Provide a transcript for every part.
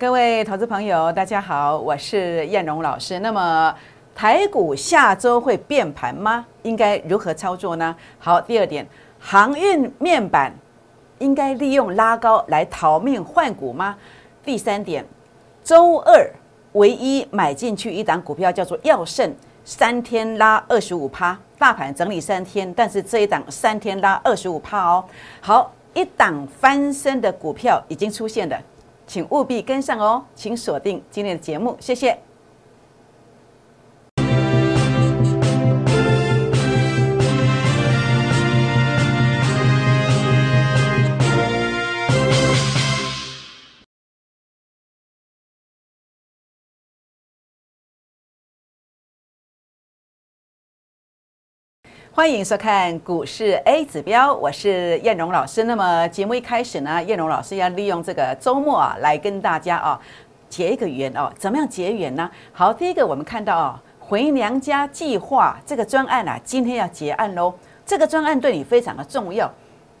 各位投资朋友，大家好，我是燕荣老师。那么台股下周会变盘吗？应该如何操作呢？好，第二点，航运面板应该利用拉高来逃命换股吗？第三点，周二唯一买进去一档股票叫做耀盛，三天拉二十五趴，大盘整理三天，但是这一档三天拉二十五趴哦。好，一档翻身的股票已经出现了。请务必跟上哦，请锁定今天的节目，谢谢。欢迎收看股市 A 指标，我是燕荣老师。那么节目一开始呢，燕荣老师要利用这个周末啊，来跟大家啊结一个缘哦。怎么样结缘呢？好，第一个我们看到啊，回娘家计划这个专案啊，今天要结案喽。这个专案对你非常的重要，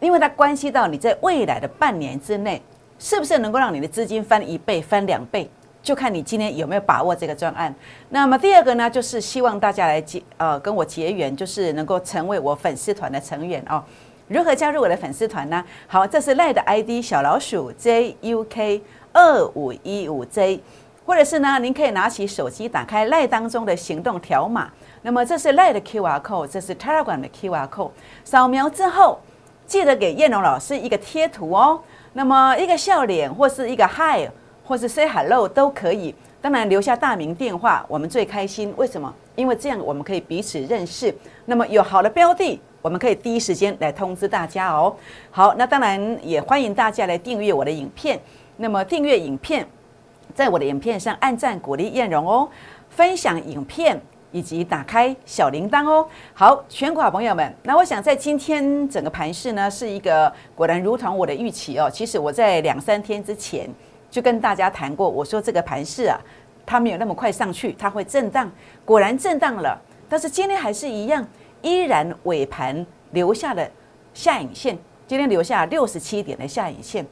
因为它关系到你在未来的半年之内，是不是能够让你的资金翻一倍、翻两倍。就看你今天有没有把握这个专案。那么第二个呢，就是希望大家来结呃跟我结缘，就是能够成为我粉丝团的成员哦。如何加入我的粉丝团呢？好，这是赖的 ID 小老鼠 JUK 二五一五 J，或者是呢，您可以拿起手机打开赖当中的行动条码。那么这是赖的 QR code，这是 Telegram 的 QR code。扫描之后，记得给燕龙老师一个贴图哦。那么一个笑脸或是一个 Hi。或是 say hello 都可以，当然留下大名电话，我们最开心。为什么？因为这样我们可以彼此认识。那么有好的标的，我们可以第一时间来通知大家哦。好，那当然也欢迎大家来订阅我的影片。那么订阅影片，在我的影片上按赞鼓励艳荣哦，分享影片以及打开小铃铛哦。好，全国好朋友们，那我想在今天整个盘市呢，是一个果然如同我的预期哦。其实我在两三天之前。就跟大家谈过，我说这个盘势啊，它没有那么快上去，它会震荡。果然震荡了，但是今天还是一样，依然尾盘留下了下影线。今天留下六十七点的下影线，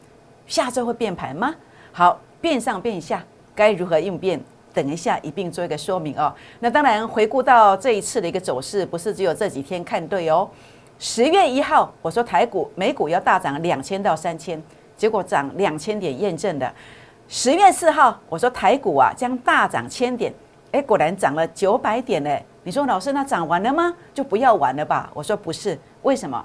下周会变盘吗？好，变上变下，该如何应变？等一下一并做一个说明哦。那当然，回顾到这一次的一个走势，不是只有这几天看对哦。十月一号，我说台股、美股要大涨两千到三千。结果涨两千点验证的，十月四号我说台股啊将大涨千点，哎果然涨了九百点呢。你说老师那涨完了吗？就不要玩了吧？我说不是，为什么？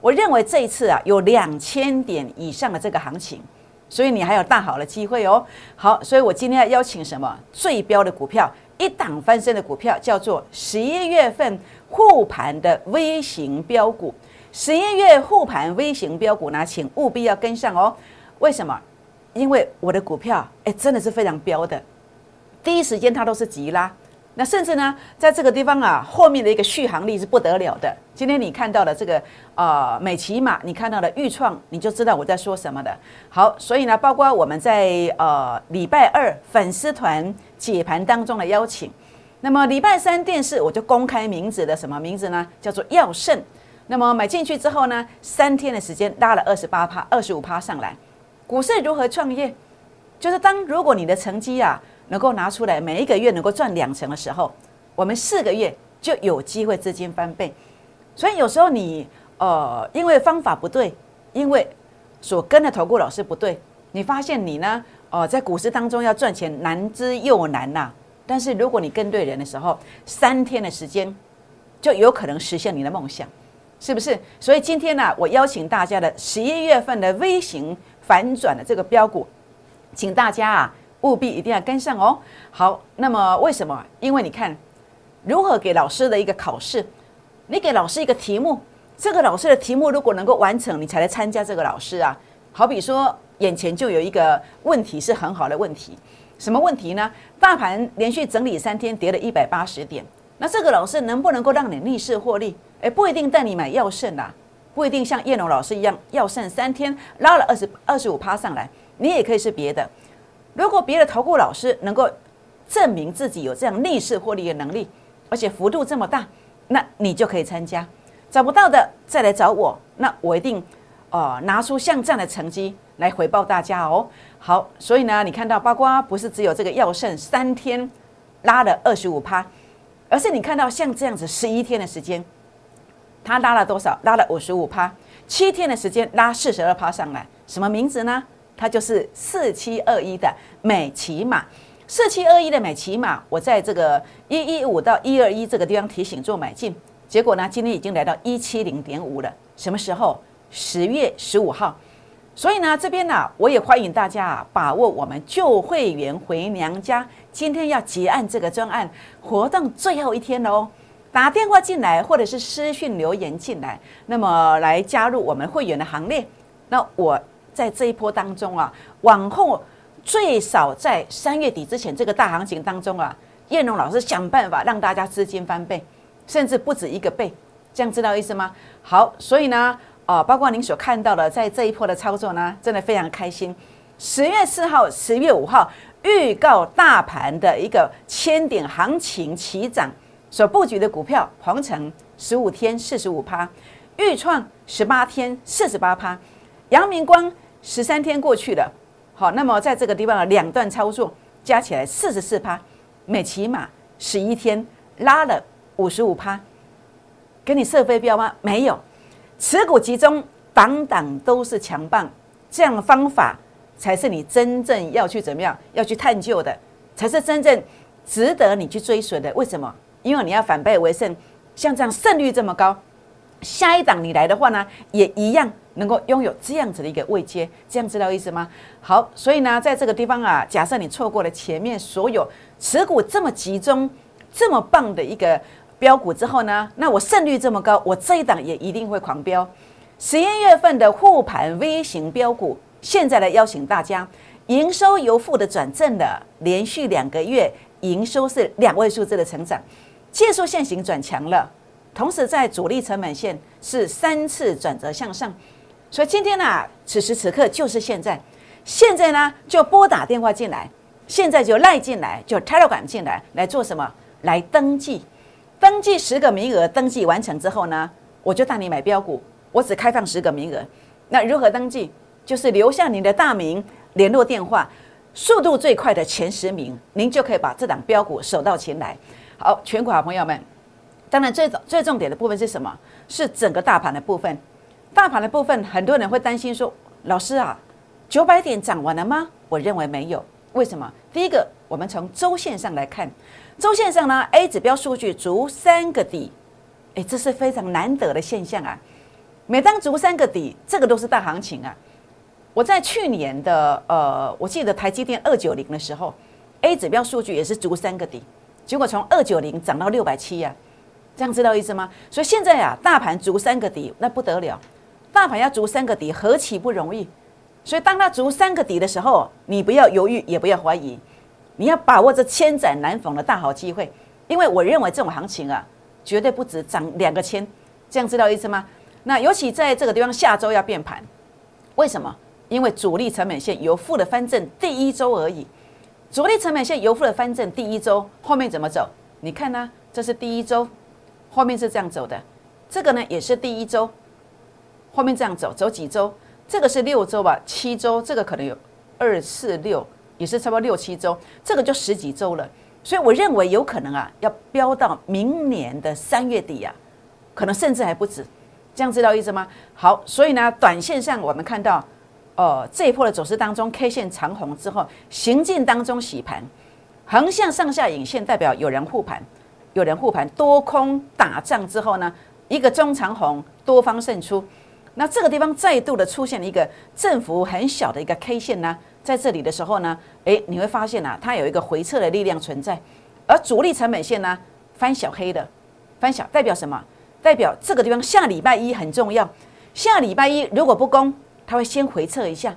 我认为这一次啊有两千点以上的这个行情，所以你还有大好的机会哦。好，所以我今天要邀请什么最标的股票，一档翻身的股票，叫做十一月份护盘的微型标股。十一月护盘微型标股呢，请务必要跟上哦。为什么？因为我的股票哎，真的是非常标的，第一时间它都是急拉。那甚至呢，在这个地方啊，后面的一个续航力是不得了的。今天你看到了这个呃美骑马，你看到了豫创，你就知道我在说什么的。好，所以呢，包括我们在呃礼拜二粉丝团解盘当中的邀请，那么礼拜三电视我就公开名字的什么名字呢？叫做耀盛。那么买进去之后呢，三天的时间拉了二十八趴、二十五趴上来。股市如何创业？就是当如果你的成绩啊能够拿出来，每一个月能够赚两成的时候，我们四个月就有机会资金翻倍。所以有时候你呃，因为方法不对，因为所跟的投顾老师不对，你发现你呢，呃，在股市当中要赚钱难之又难呐。但是如果你跟对人的时候，三天的时间就有可能实现你的梦想。是不是？所以今天呢，我邀请大家的十一月份的微型反转的这个标股，请大家啊务必一定要跟上哦。好，那么为什么？因为你看，如何给老师的一个考试，你给老师一个题目，这个老师的题目如果能够完成，你才来参加这个老师啊。好比说，眼前就有一个问题是很好的问题，什么问题呢？大盘连续整理三天，跌了一百八十点，那这个老师能不能够让你逆势获利？哎，不一定带你买药圣啦，不一定像叶龙老师一样，药圣三天拉了二十二十五趴上来，你也可以是别的。如果别的投顾老师能够证明自己有这样逆势获利的能力，而且幅度这么大，那你就可以参加。找不到的再来找我，那我一定哦，拿出像这样的成绩来回报大家哦。好，所以呢，你看到八卦不是只有这个药盛三天拉了二十五趴，而是你看到像这样子十一天的时间，它拉了多少？拉了五十五趴，七天的时间拉四十二趴上来，什么名字呢？它就是四七二一的美骑马。四七二一的美骑马，我在这个一一五到一二一这个地方提醒做买进，结果呢，今天已经来到一七零点五了。什么时候？十月十五号。所以呢，这边呢，我也欢迎大家，把握我们旧会员回娘家，今天要结案这个专案活动最后一天喽。打电话进来，或者是私讯留言进来，那么来加入我们会员的行列。那我在这一波当中啊，往后。最少在三月底之前，这个大行情当中啊，叶龙老师想办法让大家资金翻倍，甚至不止一个倍，这样知道意思吗？好，所以呢，啊，包括您所看到的，在这一波的操作呢，真的非常开心。十月四号、十月五号预告大盘的一个千点行情起涨，所布局的股票，黄城十五天四十五趴，豫创十八天四十八趴，阳明光十三天过去了。好，那么在这个地方的两段操作加起来四十四趴，每起码十一天拉了五十五趴，给你设飞镖吗？没有，持股集中，档档都是强棒，这样的方法才是你真正要去怎么样要去探究的，才是真正值得你去追随的。为什么？因为你要反败为胜，像这样胜率这么高，下一档你来的话呢，也一样。能够拥有这样子的一个位阶，这样知道意思吗？好，所以呢，在这个地方啊，假设你错过了前面所有持股这么集中、这么棒的一个标股之后呢，那我胜率这么高，我这一档也一定会狂飙。十一月份的护盘 V 型标股，现在来邀请大家，营收由负的转正的，连续两个月营收是两位数字的成长，技术线型转强了，同时在主力成本线是三次转折向上。所以今天呢，此时此刻就是现在，现在呢就拨打电话进来，现在就赖进来，就 Telegram 进来来做什么？来登记，登记十个名额，登记完成之后呢，我就带你买标股，我只开放十个名额。那如何登记？就是留下您的大名、联络电话，速度最快的前十名，您就可以把这档标股手到擒来。好，全国好朋友们，当然最最重点的部分是什么？是整个大盘的部分。大盘的部分，很多人会担心说：“老师啊，九百点涨完了吗？”我认为没有。为什么？第一个，我们从周线上来看，周线上呢，A 指标数据足三个底，哎，这是非常难得的现象啊。每当足三个底，这个都是大行情啊。我在去年的呃，我记得台积电二九零的时候，A 指标数据也是足三个底，结果从二九零涨到六百七呀，这样知道意思吗？所以现在啊，大盘足三个底，那不得了。大盘要足三个底，何其不容易！所以当它足三个底的时候，你不要犹豫，也不要怀疑，你要把握这千载难逢的大好机会。因为我认为这种行情啊，绝对不止涨两个千，这样知道意思吗？那尤其在这个地方，下周要变盘，为什么？因为主力成本线由负的翻正第一周而已，主力成本线由负的翻正第一周，后面怎么走？你看呢？这是第一周，后面是这样走的，这个呢也是第一周。后面这样走，走几周？这个是六周吧，七周，这个可能有二四六，也是差不多六七周，这个就十几周了。所以我认为有可能啊，要飙到明年的三月底啊，可能甚至还不止。这样知道意思吗？好，所以呢，短线上我们看到，呃，这一波的走势当中，K 线长红之后，行进当中洗盘，横向上下影线代表有人护盘，有人护盘，多空打仗之后呢，一个中长红，多方胜出。那这个地方再度的出现了一个振幅很小的一个 K 线呢，在这里的时候呢，诶，你会发现啊，它有一个回撤的力量存在，而主力成本线呢翻小黑的，翻小代表什么？代表这个地方下礼拜一很重要，下礼拜一如果不攻，它会先回撤一下，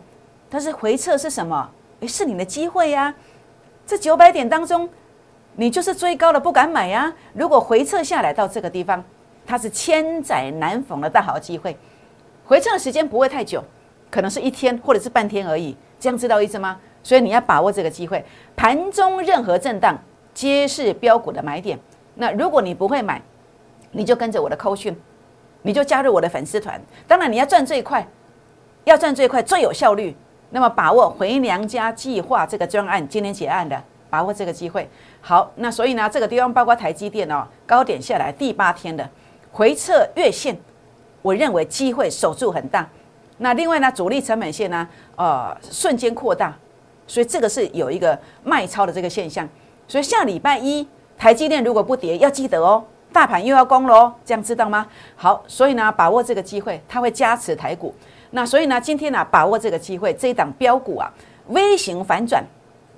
但是回撤是什么？诶，是你的机会呀，这九百点当中，你就是追高了不敢买呀，如果回撤下来到这个地方，它是千载难逢的大好机会。回撤的时间不会太久，可能是一天或者是半天而已，这样知道意思吗？所以你要把握这个机会，盘中任何震荡皆是标股的买点。那如果你不会买，你就跟着我的扣讯，你就加入我的粉丝团。当然你要赚最快，要赚最快、最有效率，那么把握回娘家计划这个专案今天结案的，把握这个机会。好，那所以呢，这个地方包括台积电哦，高点下来第八天的回撤月线，我认为机会守住很大。那另外呢，主力成本线呢，呃，瞬间扩大，所以这个是有一个卖超的这个现象。所以下礼拜一台积电如果不跌，要记得哦，大盘又要攻喽，这样知道吗？好，所以呢，把握这个机会，它会加持台股。那所以呢，今天呢，把握这个机会，这一档标股啊，微型反转，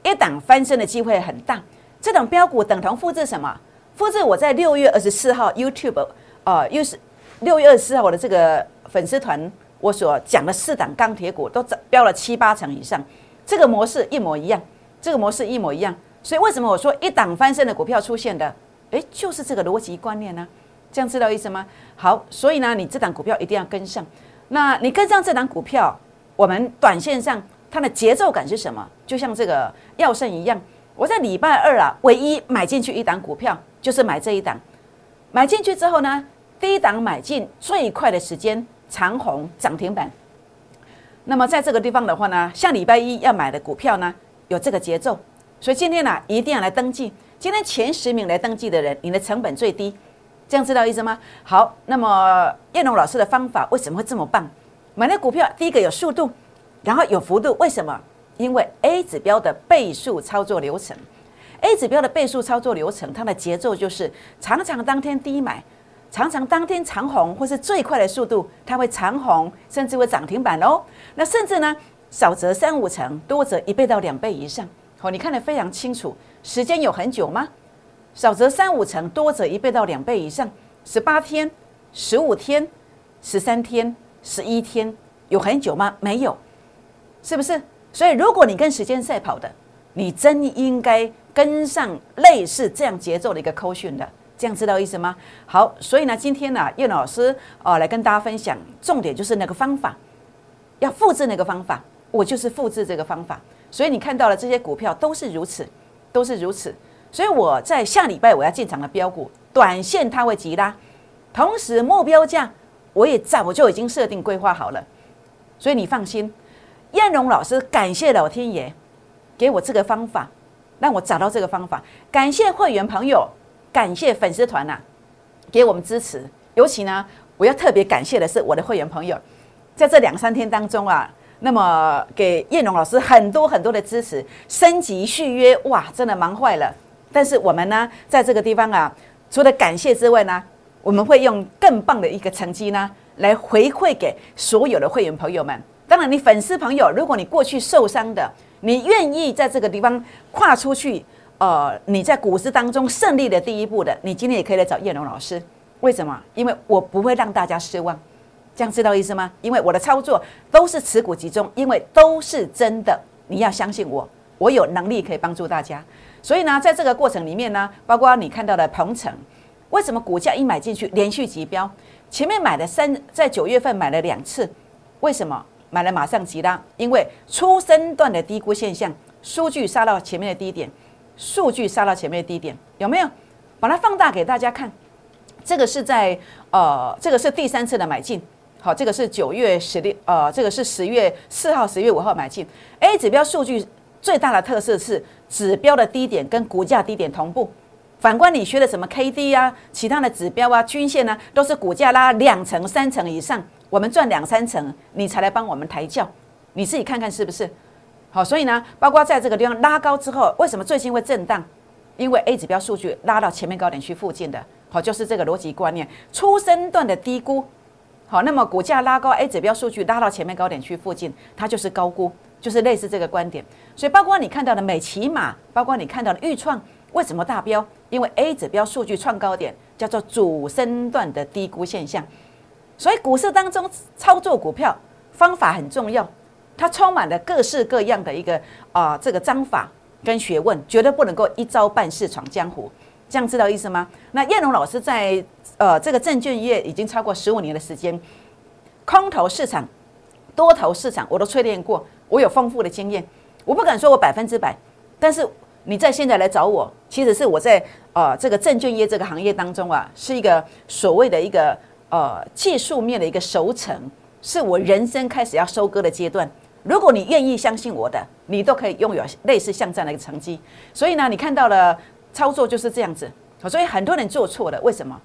一档翻身的机会很大。这档标股等同复制什么？复制我在六月二十四号 YouTube，呃，又是六月二十四号我的这个粉丝团，我所讲的四档钢铁股都标了七八成以上，这个模式一模一样，这个模式一模一样。所以为什么我说一档翻身的股票出现的？诶，就是这个逻辑观念呢，这样知道意思吗？好，所以呢，你这档股票一定要跟上。那你跟上这档股票，我们短线上它的节奏感是什么？就像这个药圣一样。我在礼拜二啊，唯一买进去一档股票，就是买这一档。买进去之后呢，第一档买进最快的时间，长虹涨停板。那么在这个地方的话呢，像礼拜一要买的股票呢，有这个节奏。所以今天呢，一定要来登记。今天前十名来登记的人，你的成本最低，这样知道意思吗？好，那么叶龙老师的方法为什么会这么棒？买的股票第一个有速度，然后有幅度，为什么？因为 A 指标的倍数操作流程，A 指标的倍数操作流程，它的节奏就是常常当天低买，常常当天长红，或是最快的速度，它会长红，甚至会涨停板哦。那甚至呢，少则三五成，多则一倍到两倍以上。好，你看得非常清楚。时间有很久吗？少则三五成，多则一倍到两倍以上。十八天、十五天、十三天、十一天，有很久吗？没有，是不是？所以，如果你跟时间赛跑的，你真应该跟上类似这样节奏的一个扣训的，这样知道意思吗？好，所以呢，今天呢，叶老师啊，来跟大家分享，重点就是那个方法，要复制那个方法，我就是复制这个方法。所以你看到了这些股票都是如此，都是如此。所以我在下礼拜我要进场的标股，短线它会急拉，同时目标价我也早就已经设定规划好了，所以你放心。燕荣老师，感谢老天爷给我这个方法，让我找到这个方法。感谢会员朋友，感谢粉丝团呐，给我们支持。尤其呢，我要特别感谢的是我的会员朋友，在这两三天当中啊，那么给燕荣老师很多很多的支持，升级续约，哇，真的忙坏了。但是我们呢，在这个地方啊，除了感谢之外呢，我们会用更棒的一个成绩呢，来回馈给所有的会员朋友们。当然，你粉丝朋友，如果你过去受伤的，你愿意在这个地方跨出去，呃，你在股市当中胜利的第一步的，你今天也可以来找叶龙老师。为什么？因为我不会让大家失望，这样知道意思吗？因为我的操作都是持股集中，因为都是真的，你要相信我，我有能力可以帮助大家。所以呢，在这个过程里面呢，包括你看到的鹏程，为什么股价一买进去连续急飙？前面买了三，在九月份买了两次，为什么？买了马上急拉，因为初升段的低估现象，数据杀到前面的低点，数据杀到前面的低点，有没有？把它放大给大家看。这个是在呃，这个是第三次的买进，好，这个是九月十六，呃，这个是十月四号、十月五号买进。A 指标数据最大的特色是指标的低点跟股价低点同步。反观你学的什么 K D 啊，其他的指标啊、均线呢，都是股价拉两成、三成以上。我们赚两三成，你才来帮我们抬轿，你自己看看是不是？好，所以呢，包括在这个地方拉高之后，为什么最近会震荡？因为 A 指标数据拉到前面高点区附近的，好，就是这个逻辑观念。初升段的低估，好，那么股价拉高，A 指标数据拉到前面高点区附近，它就是高估，就是类似这个观点。所以，包括你看到的美骑马，包括你看到的预创，为什么大标？因为 A 指标数据创高点，叫做主升段的低估现象。所以股市当中操作股票方法很重要，它充满了各式各样的一个啊这个章法跟学问，绝对不能够一招半式闯江湖。这样知道意思吗？那叶龙老师在呃这个证券业已经超过十五年的时间，空头市场、多头市场我都淬炼过，我有丰富的经验。我不敢说我百分之百，但是你在现在来找我，其实是我在呃这个证券业这个行业当中啊，是一个所谓的一个。呃，技术面的一个熟成，是我人生开始要收割的阶段。如果你愿意相信我的，你都可以拥有类似像这样的一个成绩。所以呢，你看到了操作就是这样子。所以很多人做错了，为什么？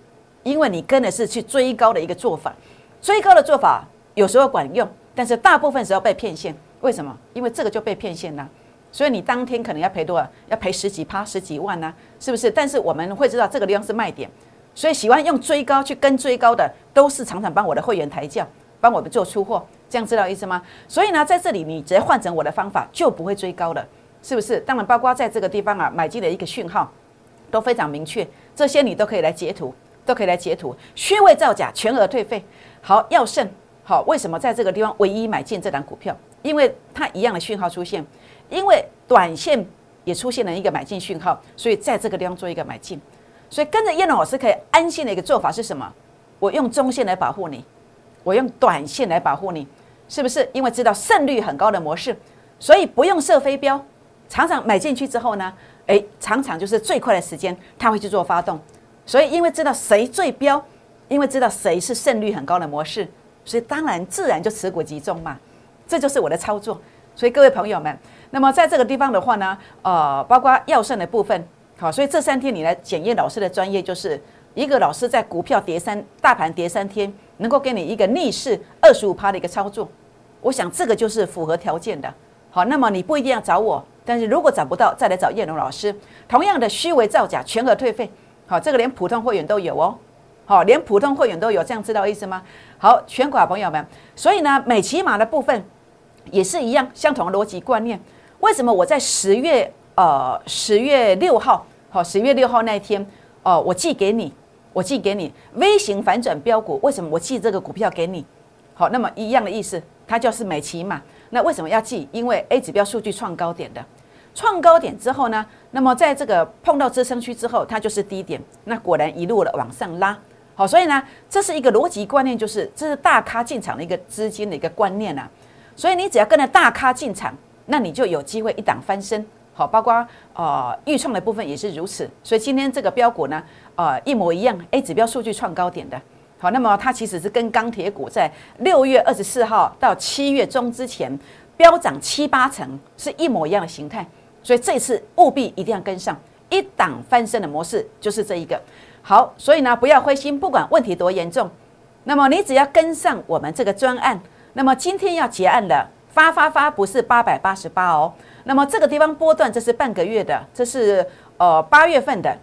因为你跟的是去追高的一个做法，追高的做法有时候管用，但是大部分时候被骗线。为什么？因为这个就被骗线了。所以你当天可能要赔多少？要赔十几趴、十几万呢？是不是？但是我们会知道这个地方是卖点，所以喜欢用追高去跟追高的，都是常常帮我的会员抬轿，帮我们做出货。这样知道意思吗？所以呢，在这里你直接换成我的方法，就不会追高了，是不是？当然，包括在这个地方啊，买进的一个讯号都非常明确，这些你都可以来截图，都可以来截图，虚伪造假，全额退费。好，要胜好，为什么在这个地方唯一买进这档股票？因为它一样的讯号出现，因为短线也出现了一个买进讯号，所以在这个地方做一个买进。所以跟着叶龙老师可以安心的一个做法是什么？我用中线来保护你，我用短线来保护你。是不是因为知道胜率很高的模式，所以不用设飞镖，常常买进去之后呢，诶，常常就是最快的时间，他会去做发动。所以因为知道谁最标，因为知道谁是胜率很高的模式，所以当然自然就持股集中嘛。这就是我的操作。所以各位朋友们，那么在这个地方的话呢，呃，包括要胜的部分，好，所以这三天你来检验老师的专业，就是一个老师在股票跌三，大盘跌三天。能够给你一个逆势二十五趴的一个操作，我想这个就是符合条件的。好，那么你不一定要找我，但是如果找不到，再来找叶龙老师。同样的虚伪造假，全额退费。好，这个连普通会员都有哦。好，连普通会员都有，这样知道意思吗？好，全款朋友们，所以呢，美骑马的部分也是一样，相同的逻辑观念。为什么我在十月呃十月六号，好，十月六号那一天，哦，我寄给你。我寄给你 V 型反转标股，为什么我寄这个股票给你？好，那么一样的意思，它就是美骑嘛。那为什么要寄？因为 A 指标数据创高点的，创高点之后呢，那么在这个碰到支撑区之后，它就是低点。那果然一路的往上拉。好，所以呢，这是一个逻辑观念，就是这是大咖进场的一个资金的一个观念呐。所以你只要跟着大咖进场，那你就有机会一档翻身。好，包括呃预创的部分也是如此。所以今天这个标股呢。呃，一模一样，A 指标数据创高点的，好，那么它其实是跟钢铁股在六月二十四号到七月中之前飙涨七八成是一模一样的形态，所以这次务必一定要跟上一档翻身的模式，就是这一个。好，所以呢不要灰心，不管问题多严重，那么你只要跟上我们这个专案，那么今天要结案了，发发发不是八百八十八哦，那么这个地方波段这是半个月的，这是呃八月份的。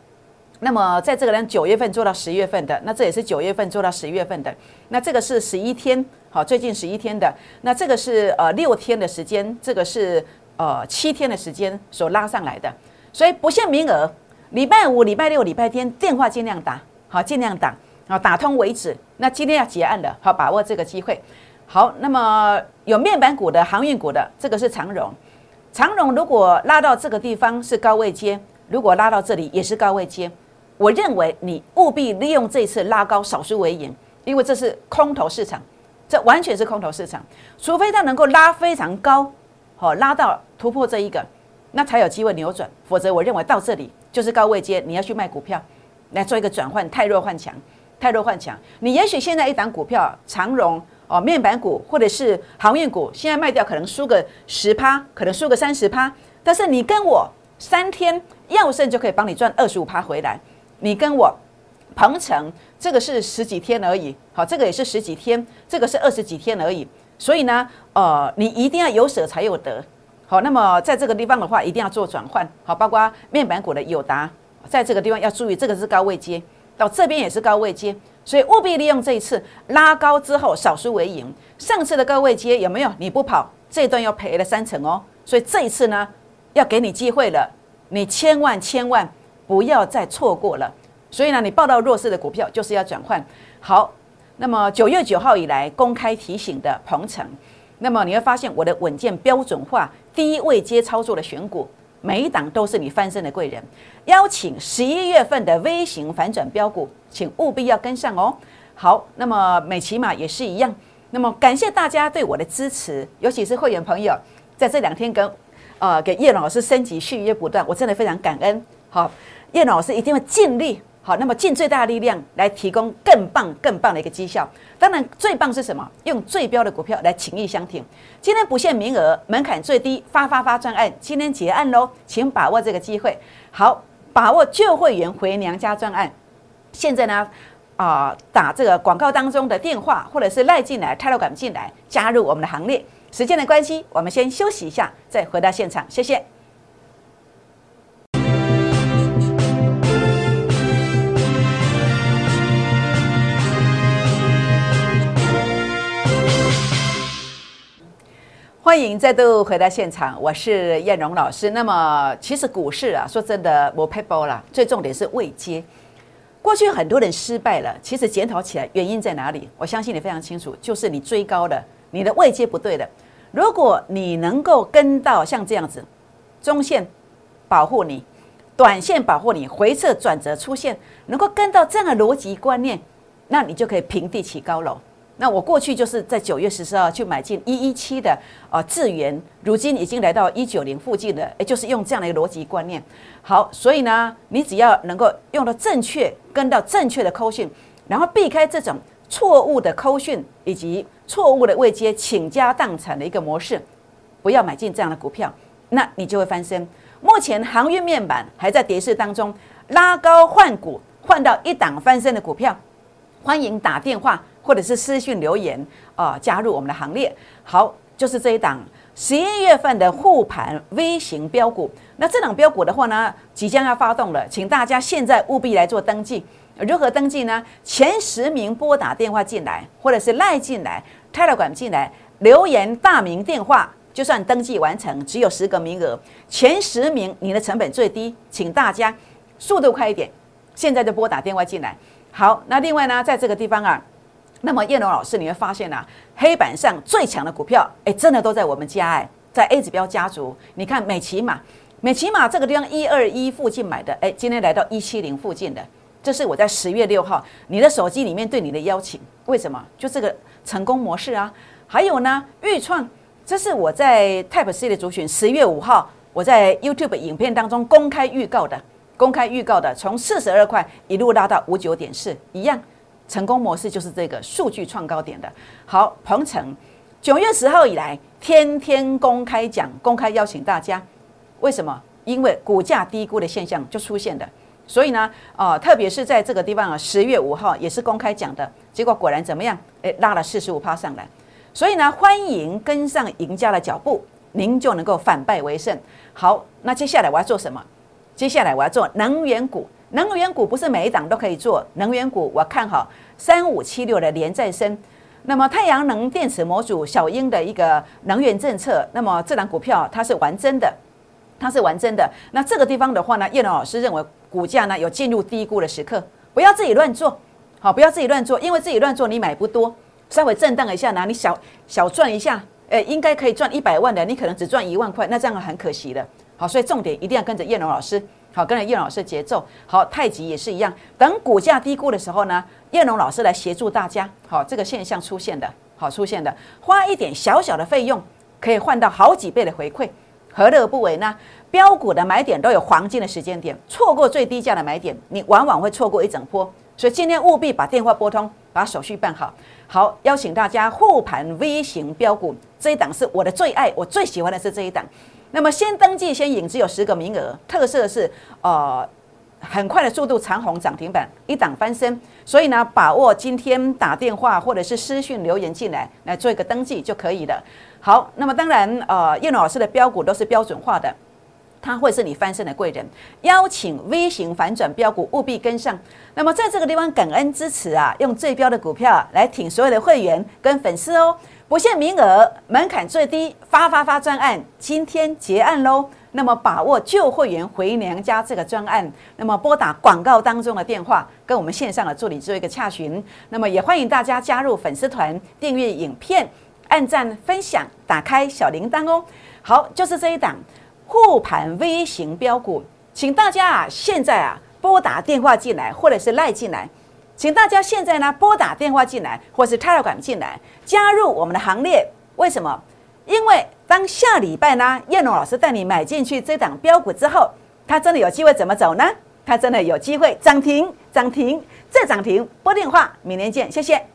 那么在这个呢，九月份做到十月份的，那这也是九月份做到十月份的，那这个是十一天，好，最近十一天的，那这个是呃六天的时间，这个是呃七天的时间所拉上来的，所以不限名额，礼拜五、礼拜六、礼拜天电话尽量打，好，尽量打，好，打通为止。那今天要结案了，好，把握这个机会。好，那么有面板股的、航运股的，这个是长荣，长荣如果拉到这个地方是高位接，如果拉到这里也是高位接。我认为你务必利用这次拉高，少输为赢，因为这是空头市场，这完全是空头市场。除非它能够拉非常高，好拉到突破这一个，那才有机会扭转。否则，我认为到这里就是高位接，你要去卖股票来做一个转换，太弱换强，太弱换强。你也许现在一档股票长荣哦，面板股或者是航运股，现在卖掉可能输个十趴，可能输个三十趴，但是你跟我三天要胜就可以帮你赚二十五趴回来。你跟我鹏程，这个是十几天而已，好，这个也是十几天，这个是二十几天而已，所以呢，呃，你一定要有舍才有得，好，那么在这个地方的话，一定要做转换，好，包括面板股的友达，在这个地方要注意，这个是高位接，到这边也是高位接，所以务必利用这一次拉高之后少输为赢。上次的高位接有没有？你不跑，这一段又赔了三成哦，所以这一次呢，要给你机会了，你千万千万。不要再错过了，所以呢，你报到弱势的股票就是要转换好。那么九月九号以来公开提醒的鹏程，那么你会发现我的稳健标准化低位接操作的选股，每一档都是你翻身的贵人。邀请十一月份的微型反转标股，请务必要跟上哦。好，那么美骑马也是一样。那么感谢大家对我的支持，尤其是会员朋友在这两天跟呃给叶老师升级续约不断，我真的非常感恩。好。叶老师一定会尽力，好，那么尽最大的力量来提供更棒、更棒的一个绩效。当然，最棒是什么？用最标的股票来情谊相挺。今天不限名额，门槛最低，发发发专案，今天结案喽，请把握这个机会。好，把握旧会员回娘家专案。现在呢，啊，打这个广告当中的电话，或者是赖进来、泰罗感进来，加入我们的行列。时间的关系，我们先休息一下，再回到现场。谢谢。欢迎再度回到现场，我是燕荣老师。那么，其实股市啊，说真的，我拍包了。最重点是未接。过去很多人失败了，其实检讨起来原因在哪里？我相信你非常清楚，就是你追高了，你的位接不对的。如果你能够跟到像这样子，中线保护你，短线保护你，回撤转折出现，能够跟到这样的逻辑观念，那你就可以平地起高楼。那我过去就是在九月十四号去买进一一七的啊智源，如今已经来到一九零附近了，也就是用这样的一个逻辑观念。好，所以呢，你只要能够用到正确，跟到正确的扣讯，然后避开这种错误的扣讯以及错误的未接倾家荡产的一个模式，不要买进这样的股票，那你就会翻身。目前航运面板还在跌势当中，拉高换股，换到一档翻身的股票，欢迎打电话。或者是私信留言啊，加入我们的行列。好，就是这一档十一月份的护盘微型标股。那这档标股的话呢，即将要发动了，请大家现在务必来做登记。如何登记呢？前十名拨打电话进来，或者是赖进来、泰勒管进来，留言大名电话，就算登记完成，只有十个名额。前十名，你的成本最低，请大家速度快一点，现在就拨打电话进来。好，那另外呢，在这个地方啊。那么叶龙老师，你会发现啊，黑板上最强的股票，哎，真的都在我们家哎，在 A 指标家族。你看美骑马，美骑马这个地方一二一附近买的，哎，今天来到一七零附近的，这是我在十月六号你的手机里面对你的邀请。为什么？就这个成功模式啊。还有呢，预创，这是我在 Type C 的族群，十月五号我在 YouTube 影片当中公开预告的，公开预告的，从四十二块一路拉到五九点四，一样。成功模式就是这个数据创高点的。好，鹏程九月十号以来，天天公开讲，公开邀请大家。为什么？因为股价低估的现象就出现的。所以呢，啊，特别是在这个地方啊，十月五号也是公开讲的，结果果然怎么样？诶，拉了四十五趴上来。所以呢，欢迎跟上赢家的脚步，您就能够反败为胜。好，那接下来我要做什么？接下来我要做能源股。能源股不是每一档都可以做，能源股我看好三五七六的连再生，那么太阳能电池模组小英的一个能源政策，那么这档股票它是玩真的，它是玩真的。那这个地方的话呢，叶龙老师认为股价呢有进入低估的时刻，不要自己乱做，好，不要自己乱做，因为自己乱做你买不多，稍微震荡一下呢，你小小赚一下，诶，应该可以赚一百万的，你可能只赚一万块，那这样很可惜的。好，所以重点一定要跟着叶龙老师。好，跟着叶老师节奏。好，太极也是一样。等股价低估的时候呢，叶龙老师来协助大家。好，这个现象出现的，好出现的，花一点小小的费用，可以换到好几倍的回馈，何乐不为呢？标股的买点都有黄金的时间点，错过最低价的买点，你往往会错过一整波。所以今天务必把电话拨通，把手续办好。好，邀请大家护盘 V 型标股这一档是我的最爱，我最喜欢的是这一档。那么先登记先赢，只有十个名额。特色是呃很快的速度，长虹涨停板一档翻身。所以呢，把握今天打电话或者是私讯留言进来，来做一个登记就可以了。好，那么当然呃叶老师的标股都是标准化的，他会是你翻身的贵人。邀请 V 型反转标股务必跟上。那么在这个地方感恩支持啊，用最标的股票来挺所有的会员跟粉丝哦。不限名额，门槛最低，发发发专案，今天结案喽。那么把握旧会员回娘家这个专案，那么拨打广告当中的电话，跟我们线上的助理做一个洽询。那么也欢迎大家加入粉丝团，订阅影片，按赞分享，打开小铃铛哦。好，就是这一档护盘微型标股，请大家啊，现在啊拨打电话进来，或者是赖进来。请大家现在呢拨打电话进来，或是 Telegram 进来，加入我们的行列。为什么？因为当下礼拜呢，燕龙老师带你买进去这档标股之后，它真的有机会怎么走呢？它真的有机会涨停，涨停，再涨停。拨电话，明天见，谢谢。